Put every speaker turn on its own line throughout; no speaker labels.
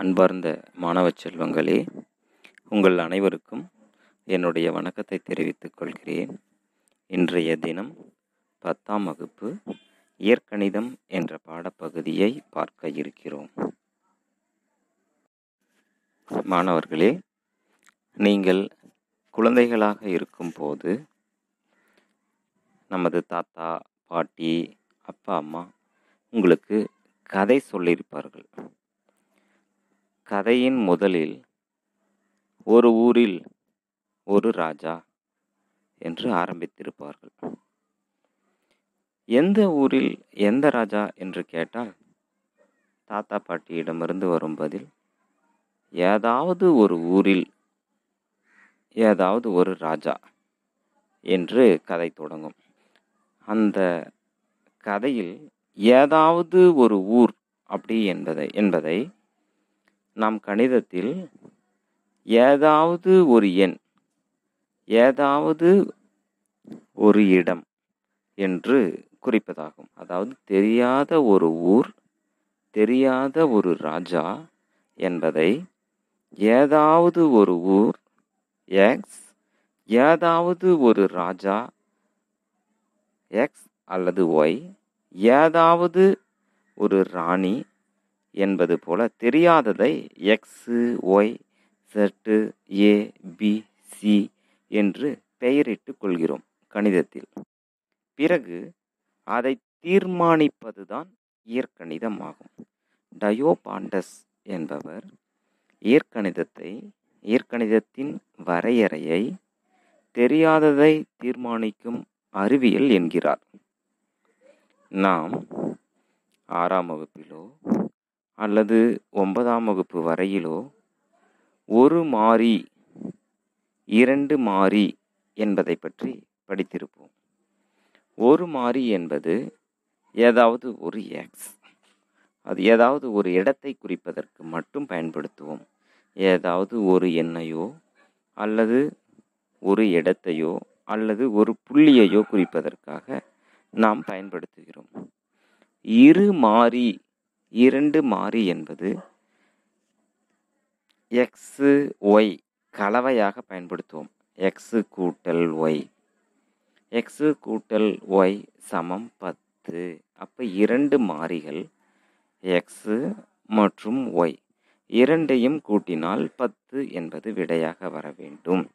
அன்பார்ந்த மாணவ செல்வங்களே உங்கள் அனைவருக்கும் என்னுடைய வணக்கத்தை தெரிவித்துக் கொள்கிறேன். இன்றைய தினம் பத்தாம் வகுப்பு இயற்கணிதம் என்ற பாடப்பகுதியை பார்க்க இருக்கிறோம். மாணவர்களே நீங்கள் குழந்தைகளாக இருக்கும்போது நமது தாத்தா பாட்டி அப்பா அம்மா உங்களுக்கு கதை சொல்லியிருப்பார்கள். கதையின் முதலில் ஒரு ஊரில் ஒரு ராஜா என்று ஆரம்பித்திருப்பார்கள். எந்த ஊரில் எந்த ராஜா? என்று கேட்டால் தாத்தா பாட்டியிடமிருந்து வரும் பதில் ஏதாவது ஒரு ஊரில் ஏதாவது ஒரு ராஜா என்று கதை தொடங்கும். அந்த கதையில் ஏதாவது ஒரு ஊர் அப்படி என்பதை என்பதை நாம் கணிதத்தில் ஏதாவது ஒரு எண் ஏதாவது ஒரு இடம் என்று குறிப்பதாகும். அதாவது தெரியாத ஒரு ஊர் தெரியாத ஒரு ராஜா என்பதை ஏதாவது ஒரு ஊர் எக்ஸ் ஏதாவது ஒரு ராஜா எக்ஸ் அல்லது ஒய் ஏதாவது ஒரு ராணி என்பது போல தெரியாததை x y z a b c என்று பெயரிட்டு கொள்கிறோம் கணிதத்தில். பிறகு அதை தீர்மானிப்பதுதான் இயற்கணிதம் ஆகும் டயோபாண்டஸ் என்பவர் இயற்கணிதத்தை இயற்கணிதத்தின் வரையறையை தெரியாததை தீர்மானிக்கும் அறிவியல் என்கிறார். நாம் ஆறாம் வகுப்பிலோ அல்லது ஒன்பதாம் வகுப்பு வரையிலோ ஒரு மாறி இரண்டு மாறி என்பதை பற்றி படித்திருப்போம். ஒரு மாறி என்பது ஏதாவது ஒரு எக்ஸ் அது ஏதாவது ஒரு இடத்தை குறிப்பதற்கு மட்டும் பயன்படுத்துவோம். ஏதாவது ஒரு எண்ணையோ அல்லது ஒரு இடத்தையோ அல்லது ஒரு புள்ளியையோ குறிப்பதற்காக நாம் பயன்படுத்துகிறோம். இரு மாறி இரண்டு மாறி என்பது எக்ஸு ஒய் கலவையாக பயன்படுத்துவோம். எக்ஸு கூட்டல் ஒய் எக்ஸு கூட்டல் ஒய் சமம் பத்து. அப்போ இரண்டு மாறிகள் எக்ஸு மற்றும் ஒய் இரண்டையும் கூட்டினால் பத்து என்பது விடையாக வர வேண்டும்.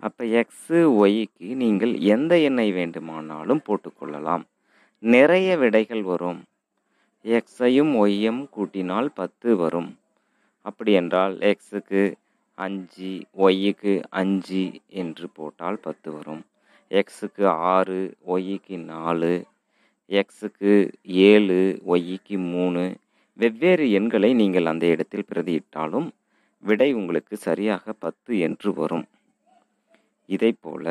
அப்போ எக்ஸு ஒய்க்கு நீங்கள் எந்த எண்ணை வேண்டுமானாலும் போட்டுக்கொள்ளலாம். நிறைய விடைகள் வரும். எக்ஸையும் ஒய்யும் கூட்டினால் பத்து வரும். அப்படி என்றால் எக்ஸுக்கு அஞ்சு ஒய்யுக்கு அஞ்சு என்று போட்டால் பத்து வரும். எக்ஸுக்கு ஆறு ஒய்யுக்கு நாலு எக்ஸுக்கு ஏழு ஒய்யுக்கு மூணு. வெவ்வேறு எண்களை நீங்கள் அந்த இடத்தில் பிரதியிட்டாலும் விடை உங்களுக்கு சரியாக பத்து என்று வரும். இதை போல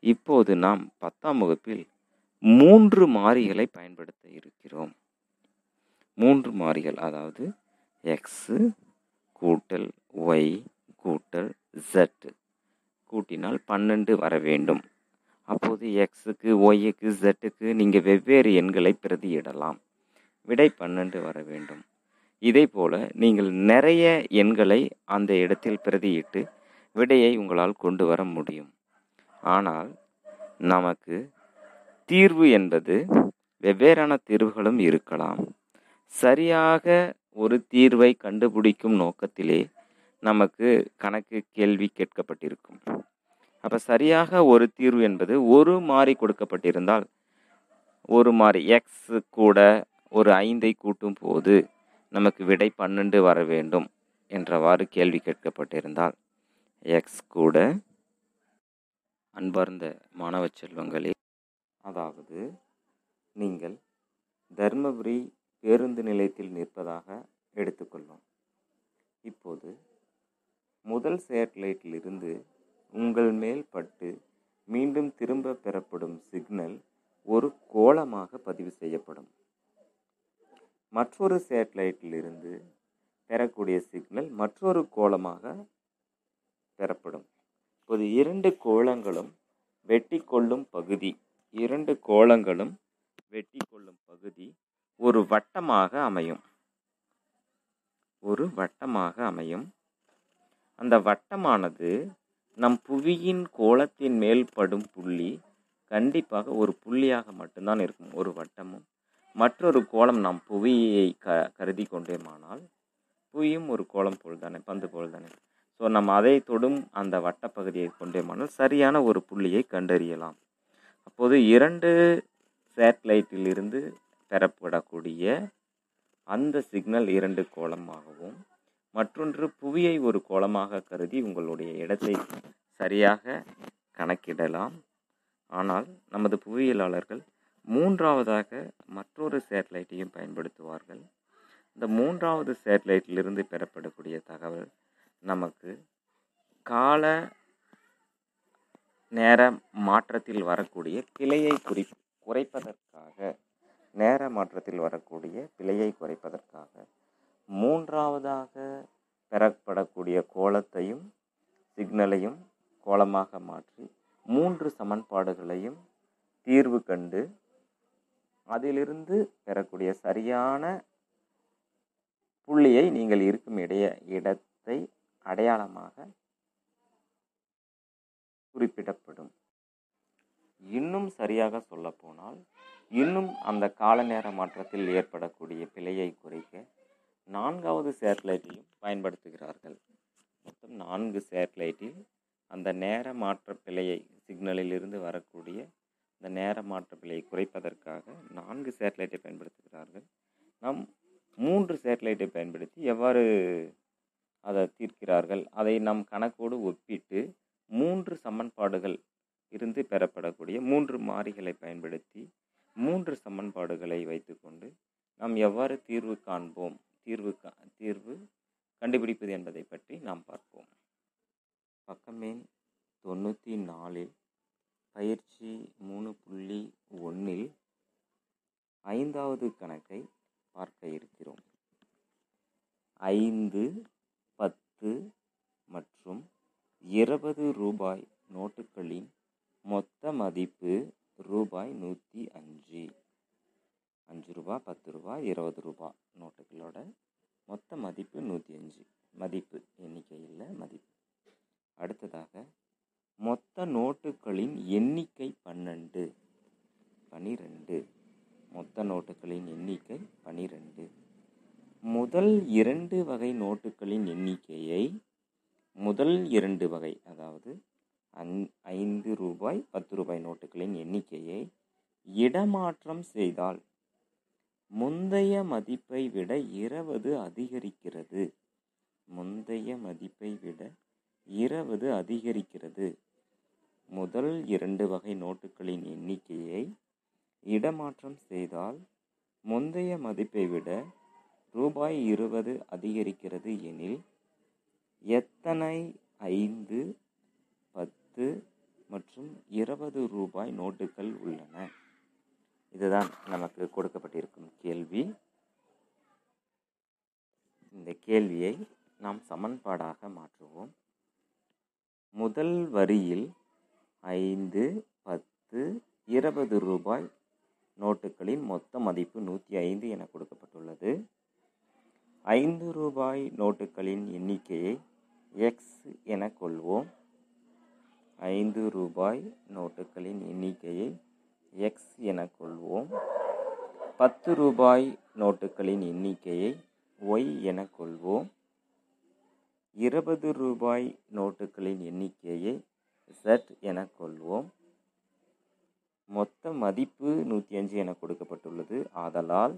இப்போது நாம் பத்தாம் வகுப்பில் மூன்று மாறிகளை பயன்படுத்த இருக்கிறோம். மூன்று மாறிகள் அதாவது எக்ஸு கூட்டல் ஒய் கூட்டல் ஜெட் கூட்டினால் பன்னெண்டு வர வேண்டும். அப்போது எக்ஸுக்கு ஒய்யுக்கு ஜெட்டுக்கு நீங்கள் வெவ்வேறு எண்களை பிரதியிடலாம். விடை பன்னெண்டு வர வேண்டும். இதே போல நீங்கள் நிறைய எண்களை அந்த இடத்தில் பிரதியிட்டு விடையை உங்களால் கொண்டு வர முடியும். ஆனால் நமக்கு தீர்வு என்பது வெவ்வேறான தீர்வுகளும் இருக்கலாம். சரியாக ஒரு தீர்வை கண்டுபிடிக்கும் நோக்கத்திலே நமக்கு கணக்கு கேள்வி கேட்கப்பட்டிருக்கும். அப்போ சரியாக ஒரு தீர்வு என்பது ஒரு மாறி கொடுக்கப்பட்டிருந்தால் ஒரு மாறி எக்ஸ் கூட ஒரு ஐந்தை கூட்டும் போது நமக்கு விடை பன்னெண்டு வர வேண்டும் என்றவாறு கேள்வி கேட்கப்பட்டிருந்தால் எக்ஸ் கூட அன்பார்ந்த மாணவ செல்வங்களே அதாவது நீங்கள் தர்மபுரி பேருந்து நிலையத்தில் நிற்பதாக எடுத்துக்கொள்வோம். இப்போது முதல் சேட்டலைட்டிலிருந்து உங்கள் மேல் பட்டு மீண்டும் திரும்ப பெறப்படும் சிக்னல் ஒரு கோளமாக பதிவு செய்யப்படும். மற்றொரு சேட்டலைட்டிலிருந்து பெறக்கூடிய சிக்னல் மற்றொரு கோளமாக பெறப்படும். இப்போது இரண்டு கோளங்களும் வெட்டி கொள்ளும் பகுதி இரண்டு கோளங்களும் வெட்டி கொள்ளும் பகுதி ஒரு வட்டமாக அமையும். ஒரு வட்டமாக அமையும். அந்த வட்டமானது நம் புவியின் கோலத்தின் மேல் படும் புள்ளி கண்டிப்பாக ஒரு புள்ளியாக மட்டும்தான் இருக்கும். ஒரு வட்டமும் மற்றொரு கோலம் நாம் புவியை க கருதி கொண்டேமானால் புவியும் ஒரு கோலம் போல் தானே பந்து போல் தானே ஸோ நம்ம அதை தொடும் அந்த வட்டப்பகுதியை கொண்டேமானால் சரியான ஒரு புள்ளியை கண்டறியலாம். அப்போது இரண்டு சேட்டலைட்டிலிருந்து பெறப்படக்கூடிய அந்த சிக்னல் இரண்டு கோலமாகவும் மற்றொன்று புவியை ஒரு கோலமாக கருதி உங்களுடைய இடத்தை சரியாக கணக்கிடலாம். ஆனால் நமது புவியியலாளர்கள் மூன்றாவதாக மற்றொரு சேட்டலைட்டையும் பயன்படுத்துவார்கள். இந்த மூன்றாவது சேட்டலைட்டிலிருந்து பெறப்படக்கூடிய தகவல் நமக்கு கால நேர மாற்றத்தில் வரக்கூடிய பிழையை குறி குறைப்பதற்காக நேர மாற்றத்தில் வரக்கூடிய பிழையை குறைப்பதற்காக மூன்றாவதாக பெறப்படக்கூடிய கோலத்தையும் சிக்னலையும் கோலமாக மாற்றி மூன்று சமன்பாடுகளையும் தீர்வு கண்டு அதிலிருந்து பெறக்கூடிய சரியான புள்ளியை நீங்கள் இருக்கும் இடைய இடத்தை அடையாளமாக குறிப்பிடப்படும். இன்னும் சரியாக சொல்லப்போனால் இன்னும் அந்த கால நேர மாற்றத்தில் ஏற்படக்கூடிய பிழையை குறைக்க நான்காவது சேட்டலைட்டையும் பயன்படுத்துகிறார்கள். மொத்தம் நான்கு சேட்டலைட்டில் அந்த நேர மாற்ற பிழையை சிக்னலில் இருந்து வரக்கூடிய அந்த நேர மாற்ற பிழையை குறைப்பதற்காக நான்கு சேட்டலைட்டை பயன்படுத்துகிறார்கள். நாம் மூன்று சேட்டலைட்டை பயன்படுத்தி எவ்வாறு அதை தீர்க்கிறார்கள்? அதை நம் கணக்கோடு ஒப்பிட்டு மூன்று சமன்பாடுகள் இருந்து பெறப்படக்கூடிய மூன்று மாறிகளை பயன்படுத்தி மூன்று சமன்பாடுகளை வைத்துக்கொண்டு நாம் எவ்வாறு தீர்வு காண்போம்? தீர்வு கா தீர்வு கண்டுபிடிப்பது என்பதை பற்றி நாம் பார்ப்போம். பக்கமேன் தொண்ணூற்றி நாலில் பயிற்சி மூணு புள்ளி ஒன்றில் ஐந்தாவது கணக்கை பார்க்க இருக்கிறோம். ஐந்து பத்து மற்றும் இருபது ரூபாய் நோட்டுகளின் மொத்த மதிப்பு ரூபாய் நூற்றி அஞ்சு. அஞ்சு ரூபா பத்து ரூபா இருபது ரூபா நோட்டுகளோட மொத்த மதிப்பு நூற்றி அஞ்சு. மதிப்பு எண்ணிக்கையில் மதிப்பு. அடுத்ததாக மொத்த நோட்டுகளின் எண்ணிக்கை பன்னெண்டு. பனிரெண்டு. மொத்த நோட்டுகளின் எண்ணிக்கை பனிரெண்டு. முதல் இரண்டு வகை நோட்டுகளின் எண்ணிக்கையை முதல் இரண்டு வகை அதாவது அந் ஐந்து ரூபாய் பத்து ரூபாய் நோட்டுகளின் எண்ணிக்கையை இடமாற்றம் செய்தால் முந்தைய மதிப்பை விட இருபது அதிகரிக்கிறது. முந்தைய மதிப்பை விட இருபது அதிகரிக்கிறது. முதல் இரண்டு வகை நோட்டுகளின் எண்ணிக்கையை இடமாற்றம் செய்தால் முந்தைய மதிப்பை விட ரூபாய் இருபது அதிகரிக்கிறது எனில் எத்தனை ஐந்து பத்து மற்றும் இருபது ரூபாய் நோட்டுகள் உள்ளன? இதுதான் நமக்கு கொடுக்கப்பட்டிருக்கும் கேள்வி. இந்த கேள்வியை நாம் சமன்பாடாக மாற்றுவோம். முதல் வரியில் ஐந்து பத்து இருபது ரூபாய் நோட்டுகளின் மொத்த மதிப்பு நூற்றி ஐந்து என கொடுக்கப்பட்டுள்ளது. ஐந்து ரூபாய் நோட்டுகளின் எண்ணிக்கையை எக்ஸ் என கொள்வோம் ஐந்து ரூபாய் நோட்டுகளின் எண்ணிக்கையை எக்ஸ் என கொள்வோம் பத்து ரூபாய் நோட்டுகளின் எண்ணிக்கையை ஒய் என கொள்வோம் இருபது ரூபாய் நோட்டுகளின் எண்ணிக்கையை செட் என கொள்வோம் மொத்த மதிப்பு நூற்றி அஞ்சு என கொடுக்கப்பட்டுள்ளது. ஆதலால்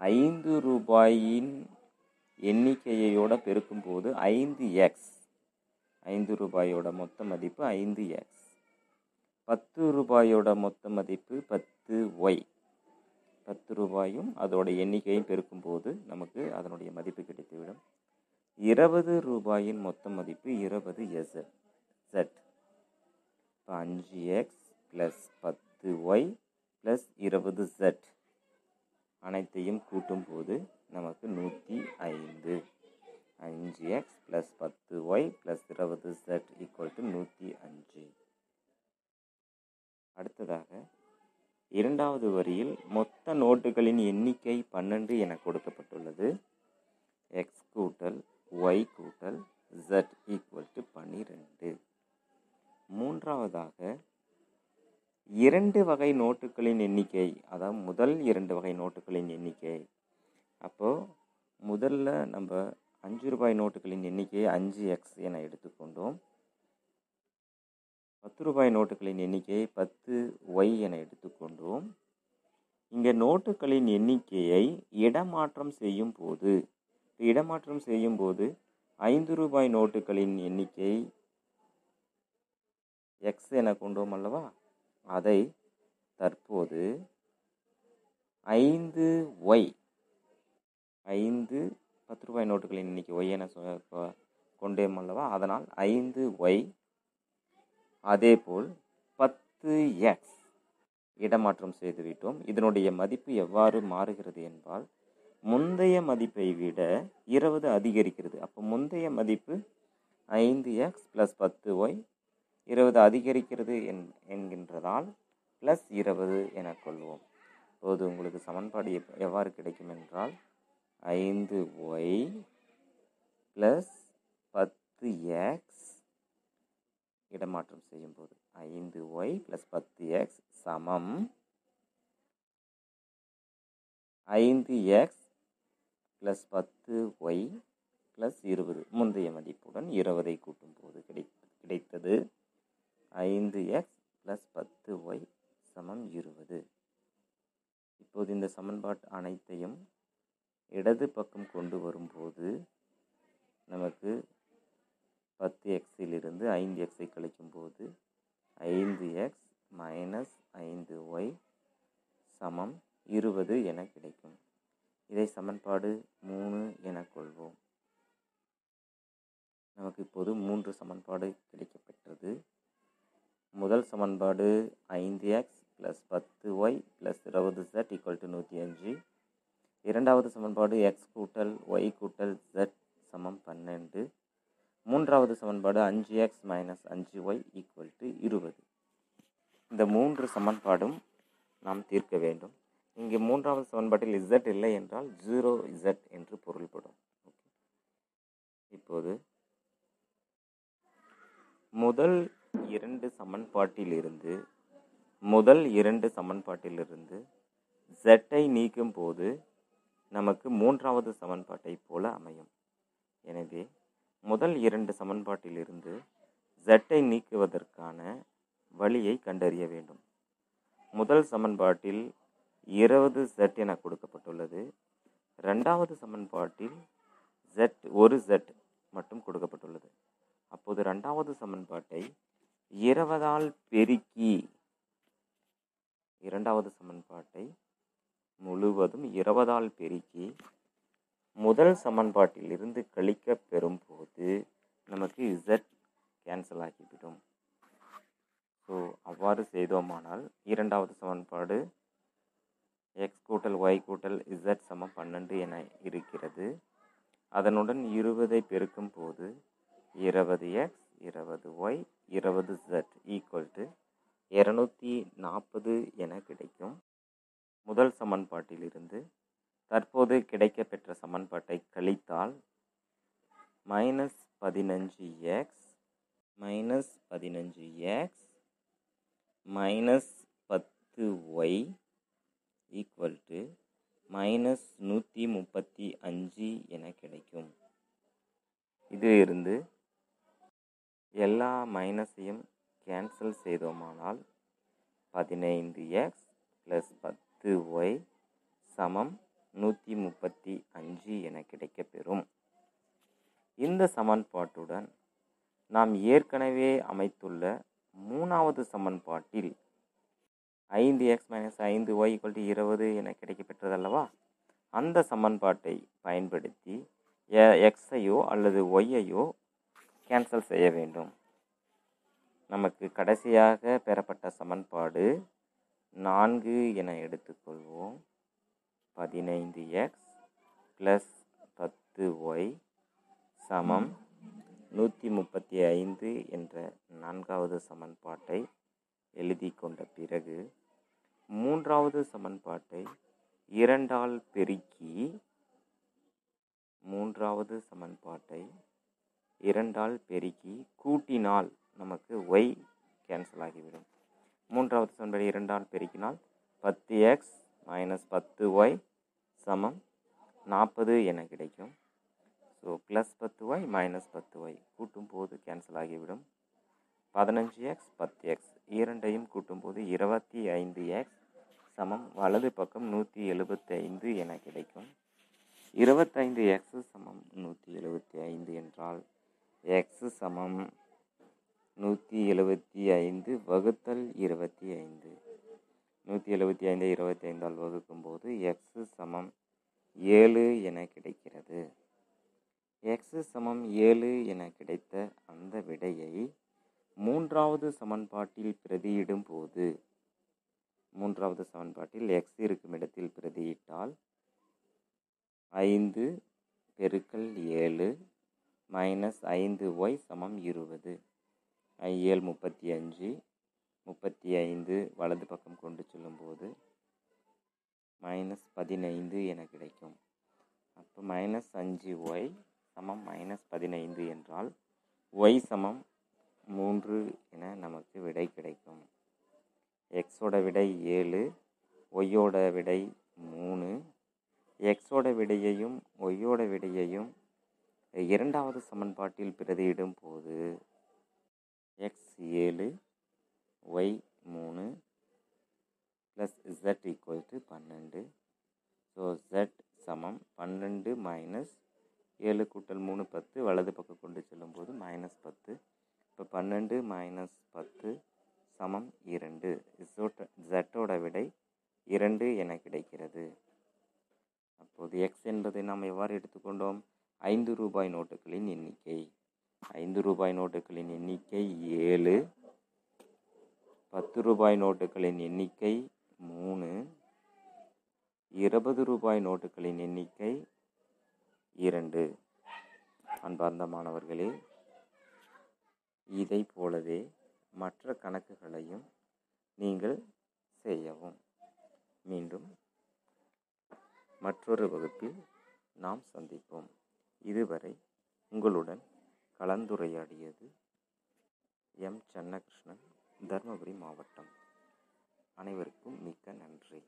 ஐந்து ரூபாயின் எண்ணிக்கையோட பெருக்கும்போது ஐந்து எக்ஸ் ஐந்து ரூபாயோட மொத்த மதிப்பு ஐந்து எக்ஸ் பத்து ரூபாயோட மொத்த மதிப்பு பத்து ஒய் பத்து ரூபாயும் அதோட எண்ணிக்கையும் பெருக்கும்போது நமக்கு அதனுடைய மதிப்பு கிடைத்துவிடும். இருபது ரூபாயின் மொத்த மதிப்பு இருபது எஸ் செட் இப்போ அஞ்சு எக்ஸ் ப்ளஸ் பத்து ஒய் ப்ளஸ் இருபது செட் அனைத்தையும் கூட்டும்போது நமக்கு நூற்றி ஐந்து. அஞ்சு எக்ஸ் ப்ளஸ் பத்து ஒய் ப்ளஸ் இருபது செட் ஈக்குவல் டு நூற்றி அஞ்சு. அடுத்ததாக இரண்டாவது வரியில் மொத்த நோட்டுகளின் எண்ணிக்கை பன்னெண்டு என கொடுக்கப்பட்டுள்ளது. எக்ஸ் கூட்டல் ஒய் கூட்டல் ஜெட் ஈக்குவல் டு பன்னிரெண்டு மூன்றாவதாக இரண்டு வகை நோட்டுகளின் எண்ணிக்கை அதாவது முதல் இரண்டு வகை நோட்டுகளின் எண்ணிக்கை அப்போது முதல்ல நம்ம அஞ்சு ரூபாய் நோட்டுகளின் எண்ணிக்கையை அஞ்சு எக்ஸ் என எடுத்துக்கொண்டோம். பத்து ரூபாய் நோட்டுகளின் எண்ணிக்கையை பத்து ஒய் என எடுத்துக்கொண்டோம். இங்கே நோட்டுகளின் எண்ணிக்கையை இடமாற்றம் செய்யும் போது இடமாற்றம் செய்யும் போது ஐந்து ரூபாய் நோட்டுகளின் எண்ணிக்கை எக்ஸ் என கொண்டோம் அல்லவா? அதை தற்போது ஐந்து ஒய் ஐந்து பத்து ரூபாய் நோட்டுகளின் எண்ணிக்கை ஒய் என சொ- அல்லவா அதனால் ஐந்து ஒய் அதேபோல் பத்து எக்ஸ் இடமாற்றம் செய்துவிட்டோம் இதனுடைய மதிப்பு எவ்வாறு மாறுகிறது என்பால் முந்தைய மதிப்பை விட இருபது அதிகரிக்கிறது. அப்போ முந்தைய மதிப்பு ஐந்து எக்ஸ் ப்ளஸ் பத்து ஒய் இருபது அதிகரிக்கிறது என் என்கின்றதால் ப்ளஸ் இருபது என கொள்வோம். இப்போது உங்களுக்கு சமன்பாடு எப் எவ்வாறு கிடைக்கும் என்றால் ஐந்து ஒய் ப்ளஸ் பத்து எக்ஸ் இடமாற்றம் செய்யும் போது ஐந்து ஒய் ப்ளஸ் பத்து எக்ஸ் சமம். ஐந்து எக்ஸ் ப்ளஸ் பத்து ஒய் ப்ளஸ் இருபது. முந்தைய மதிப்புடன் இருபதை கூட்டும் போது கிடை கிடைத்தது. ஐந்து எக்ஸ் ப்ளஸ் பத்து ஒய் சமம் இருபது. இப்போது இந்த சமன்பாட்டு அனைத்தையும் இடது பக்கம் கொண்டு வரும்போது நமக்கு பத்து எக்ஸிலிருந்து ஐந்து எக்ஸை கழிக்கும்போது ஐந்து எக்ஸ் மைனஸ் ஐந்து ஒய் சமம் இருபது என கிடைக்கும். இதை சமன்பாடு மூணு என கொள்வோம். நமக்கு இப்போது மூன்று சமன்பாடு கிடைக்கப்பெற்றது. முதல் சமன்பாடு ஐந்து எக்ஸ் ப்ளஸ் பத்து ஒய் ப்ளஸ் இருபது செட் ஈக்குவல் டு நூற்றி அஞ்சு. இரண்டாவது சமன்பாடு எக்ஸ் கூட்டல் ஒய் கூட்டல் ஜெட் சமம் பன்னெண்டு. மூன்றாவது சமன்பாடு அஞ்சு எக்ஸ் மைனஸ் அஞ்சு ஒய் ஈக்குவல் டு இருபது. இந்த மூன்று சமன்பாடும் நாம் தீர்க்க வேண்டும். இங்கே மூன்றாவது சமன்பாட்டில் இசட் இல்லை என்றால் ஜீரோ இசட் என்று பொருள்படும். இப்போது முதல் இரண்டு சமன்பாட்டிலிருந்து முதல் இரண்டு சமன்பாட்டிலிருந்து ஜெட்டை நீக்கும் போது நமக்கு மூன்றாவது சமன்பாட்டைப் போல அமையும். எனவே முதல் இரண்டு சமன்பாட்டிலிருந்து ஜெட்டை நீக்குவதற்கான வழியை கண்டறிய வேண்டும். முதல் சமன்பாட்டில் இருபது ஜெட் என கொடுக்கப்பட்டுள்ளது. ரெண்டாவது சமன்பாட்டில் ஜெட் ஒரு ஜெட் மட்டும் கொடுக்கப்பட்டுள்ளது. அப்போது ரெண்டாவது சமன்பாட்டை இருபதால் பெருக்கி இரண்டாவது சமன்பாட்டை முழுவதும் இருபதால் பெருக்கி முதல் சமன்பாட்டில் இருந்து கழிக்க பெறும்போது நமக்கு இசட் கேன்சல் ஆகிவிடும். ஸோ அவ்வாறு செய்தோமானால் இரண்டாவது சமன்பாடு எக்ஸ் கூட்டல் ஒய் கூட்டல் இசட் சமம் பன்னெண்டு என இருக்கிறது. அதனுடன் இருபதை பெருக்கும் போது இருபது எக்ஸ் இருபது ஒய் இருபது ஜெட் ஈக்குவல் டு இரநூத்தி நாற்பது என கிடைக்கும். முதல் சமன்பாட்டிலிருந்து தற்போது கிடைக்கப்பெற்ற சமன்பாட்டை கழித்தால் மைனஸ் பதினஞ்சு எக்ஸ் மைனஸ் பதினஞ்சு எக்ஸ் மைனஸ் பத்து ஒய் ஈக்குவல் டு மைனஸ் நூற்றி முப்பத்தி அஞ்சு என கிடைக்கும். இதிலிருந்து எல்லா மைனஸையும் கேன்சல் செய்தோமானால் பதினைந்து எக்ஸ் ப்ளஸ் பத்து ஒய் சமம் நூற்றி முப்பத்தி அஞ்சு என கிடைக்கப்பெறும். இந்த சமன்பாட்டுடன் நாம் ஏற்கனவே அமைத்துள்ள மூணாவது சமன்பாட்டில் ஐந்து எக்ஸ் மைனஸ் ஐந்து ஒய் ஈக்குவல் டு இருபது என கிடைக்கப்பெற்றதல்லவா? அந்த சமன்பாட்டை பயன்படுத்தி எக்ஸையோ அல்லது ஒய்யையோ கேன்சல் செய்ய வேண்டும். நமக்கு கடைசியாக பெறப்பட்ட சமன்பாடு நான்கு என எடுத்துக்கொள்வோம். பதினைந்து எக்ஸ் ப்ளஸ் பத்து ஒய் சமம் நூற்றி முப்பத்தி ஐந்து என்ற நான்காவது சமன்பாட்டை எழுதி கொண்ட பிறகு மூன்றாவது சமன்பாட்டை இரண்டால் பெருக்கி மூன்றாவது சமன்பாட்டை இரண்டால் பெருக்கி கூட்டினால் நமக்கு ஒய் கேன்சல் ஆகிவிடும். மூன்றாவது சமன்பாடு இரண்டால் பெருக்கினால் பத்து எக்ஸ் மைனஸ் பத்து ஒய் சமம் நாற்பது என கிடைக்கும். ஸோ ப்ளஸ் பத்து ஒய் மைனஸ் பத்து ஒய் கூட்டும் போது கேன்சல் ஆகிவிடும். பதினஞ்சு எக்ஸ் பத்து எக்ஸ் இரண்டையும் கூட்டும்போது இருபத்தி ஐந்து எக்ஸ் சமம் வலது பக்கம் நூற்றி எழுபத்தி ஐந்து என கிடைக்கும். இருபத்தைந்து எக்ஸு சமம் நூற்றி எழுபத்தி ஐந்து என்றால் எக்ஸு சமம் நூற்றி எழுபத்தி ஐந்து வகுத்தல் இருபத்தி ஐந்து. நூற்றி எழுபத்தி ஐந்து இருபத்தி ஐந்தால் வகுக்கும்போது எக்ஸு சமம் ஏழு என கிடைக்கிறது. எக்ஸு சமம் ஏழு என கிடைத்த அந்த விடையை மூன்றாவது சமன்பாட்டில் பிரதியிடும் போது மூன்றாவது சமன்பாட்டில் எக்ஸ் இருக்கும் இடத்தில் பிரதியிட்டால் ஐந்து பெருக்கல் ஏழு மைனஸ் ஐந்து ஒய் சமம் இருபது. ஏழு முப்பத்தி அஞ்சு முப்பத்தி ஐந்து வலது பக்கம் கொண்டு செல்லும்போது மைனஸ் பதினைந்து என கிடைக்கும். அப்போ மைனஸ் அஞ்சு ஒய் சமம் மைனஸ் பதினைந்து என்றால் ஒய் சமம் மூன்று என நமக்கு விடை கிடைக்கும். எக்ஸோட விடை ஏழு ஒய்யோட விடை மூணு எக்ஸோட விடையையும் ஒய்யோட விடையையும் இரண்டாவது சமன்பாட்டில் பிரதியிடும் போது எக்ஸ் ஏழு ஒய் மூணு ப்ளஸ் ஜெட் ஈக்குவல் டு பன்னெண்டு. ஸோ ஜெட் சமம் பன்னெண்டு மைனஸ் ஏழு கூட்டல் மூணு பத்து. வலது பக்கம் கொண்டு செல்லும்போது மைனஸ் பத்து. இப்போ பன்னெண்டு மைனஸ் பத்து சமம் இரண்டு. ஜோட்ட ஜெட்டோட விடை இரண்டு என கிடைக்கிறது. அப்போது எக்ஸ் என்பதை நாம் எவ்வாறு எடுத்துக்கொண்டோம்? ஐந்து ரூபாய் நோட்டுகளின் எண்ணிக்கை. ஐந்து ரூபாய் நோட்டுகளின் எண்ணிக்கை ஏழு. பத்து ரூபாய் நோட்டுகளின் எண்ணிக்கை மூணு. இருபது ரூபாய் நோட்டுகளின் எண்ணிக்கை இரண்டு. அன்பார்ந்த மாணவர்களே இதை போலவே மற்ற கணக்குகளையும் நீங்கள் செய்யவும். மீண்டும் மற்றொரு வகுப்பில் நாம் சந்திப்போம். இதுவரை உங்களுடன் கலந்துரையாடியது எம். சென்னகிருஷ்ணன் தருமபுரி மாவட்டம். அனைவருக்கும் மிக்க நன்றி.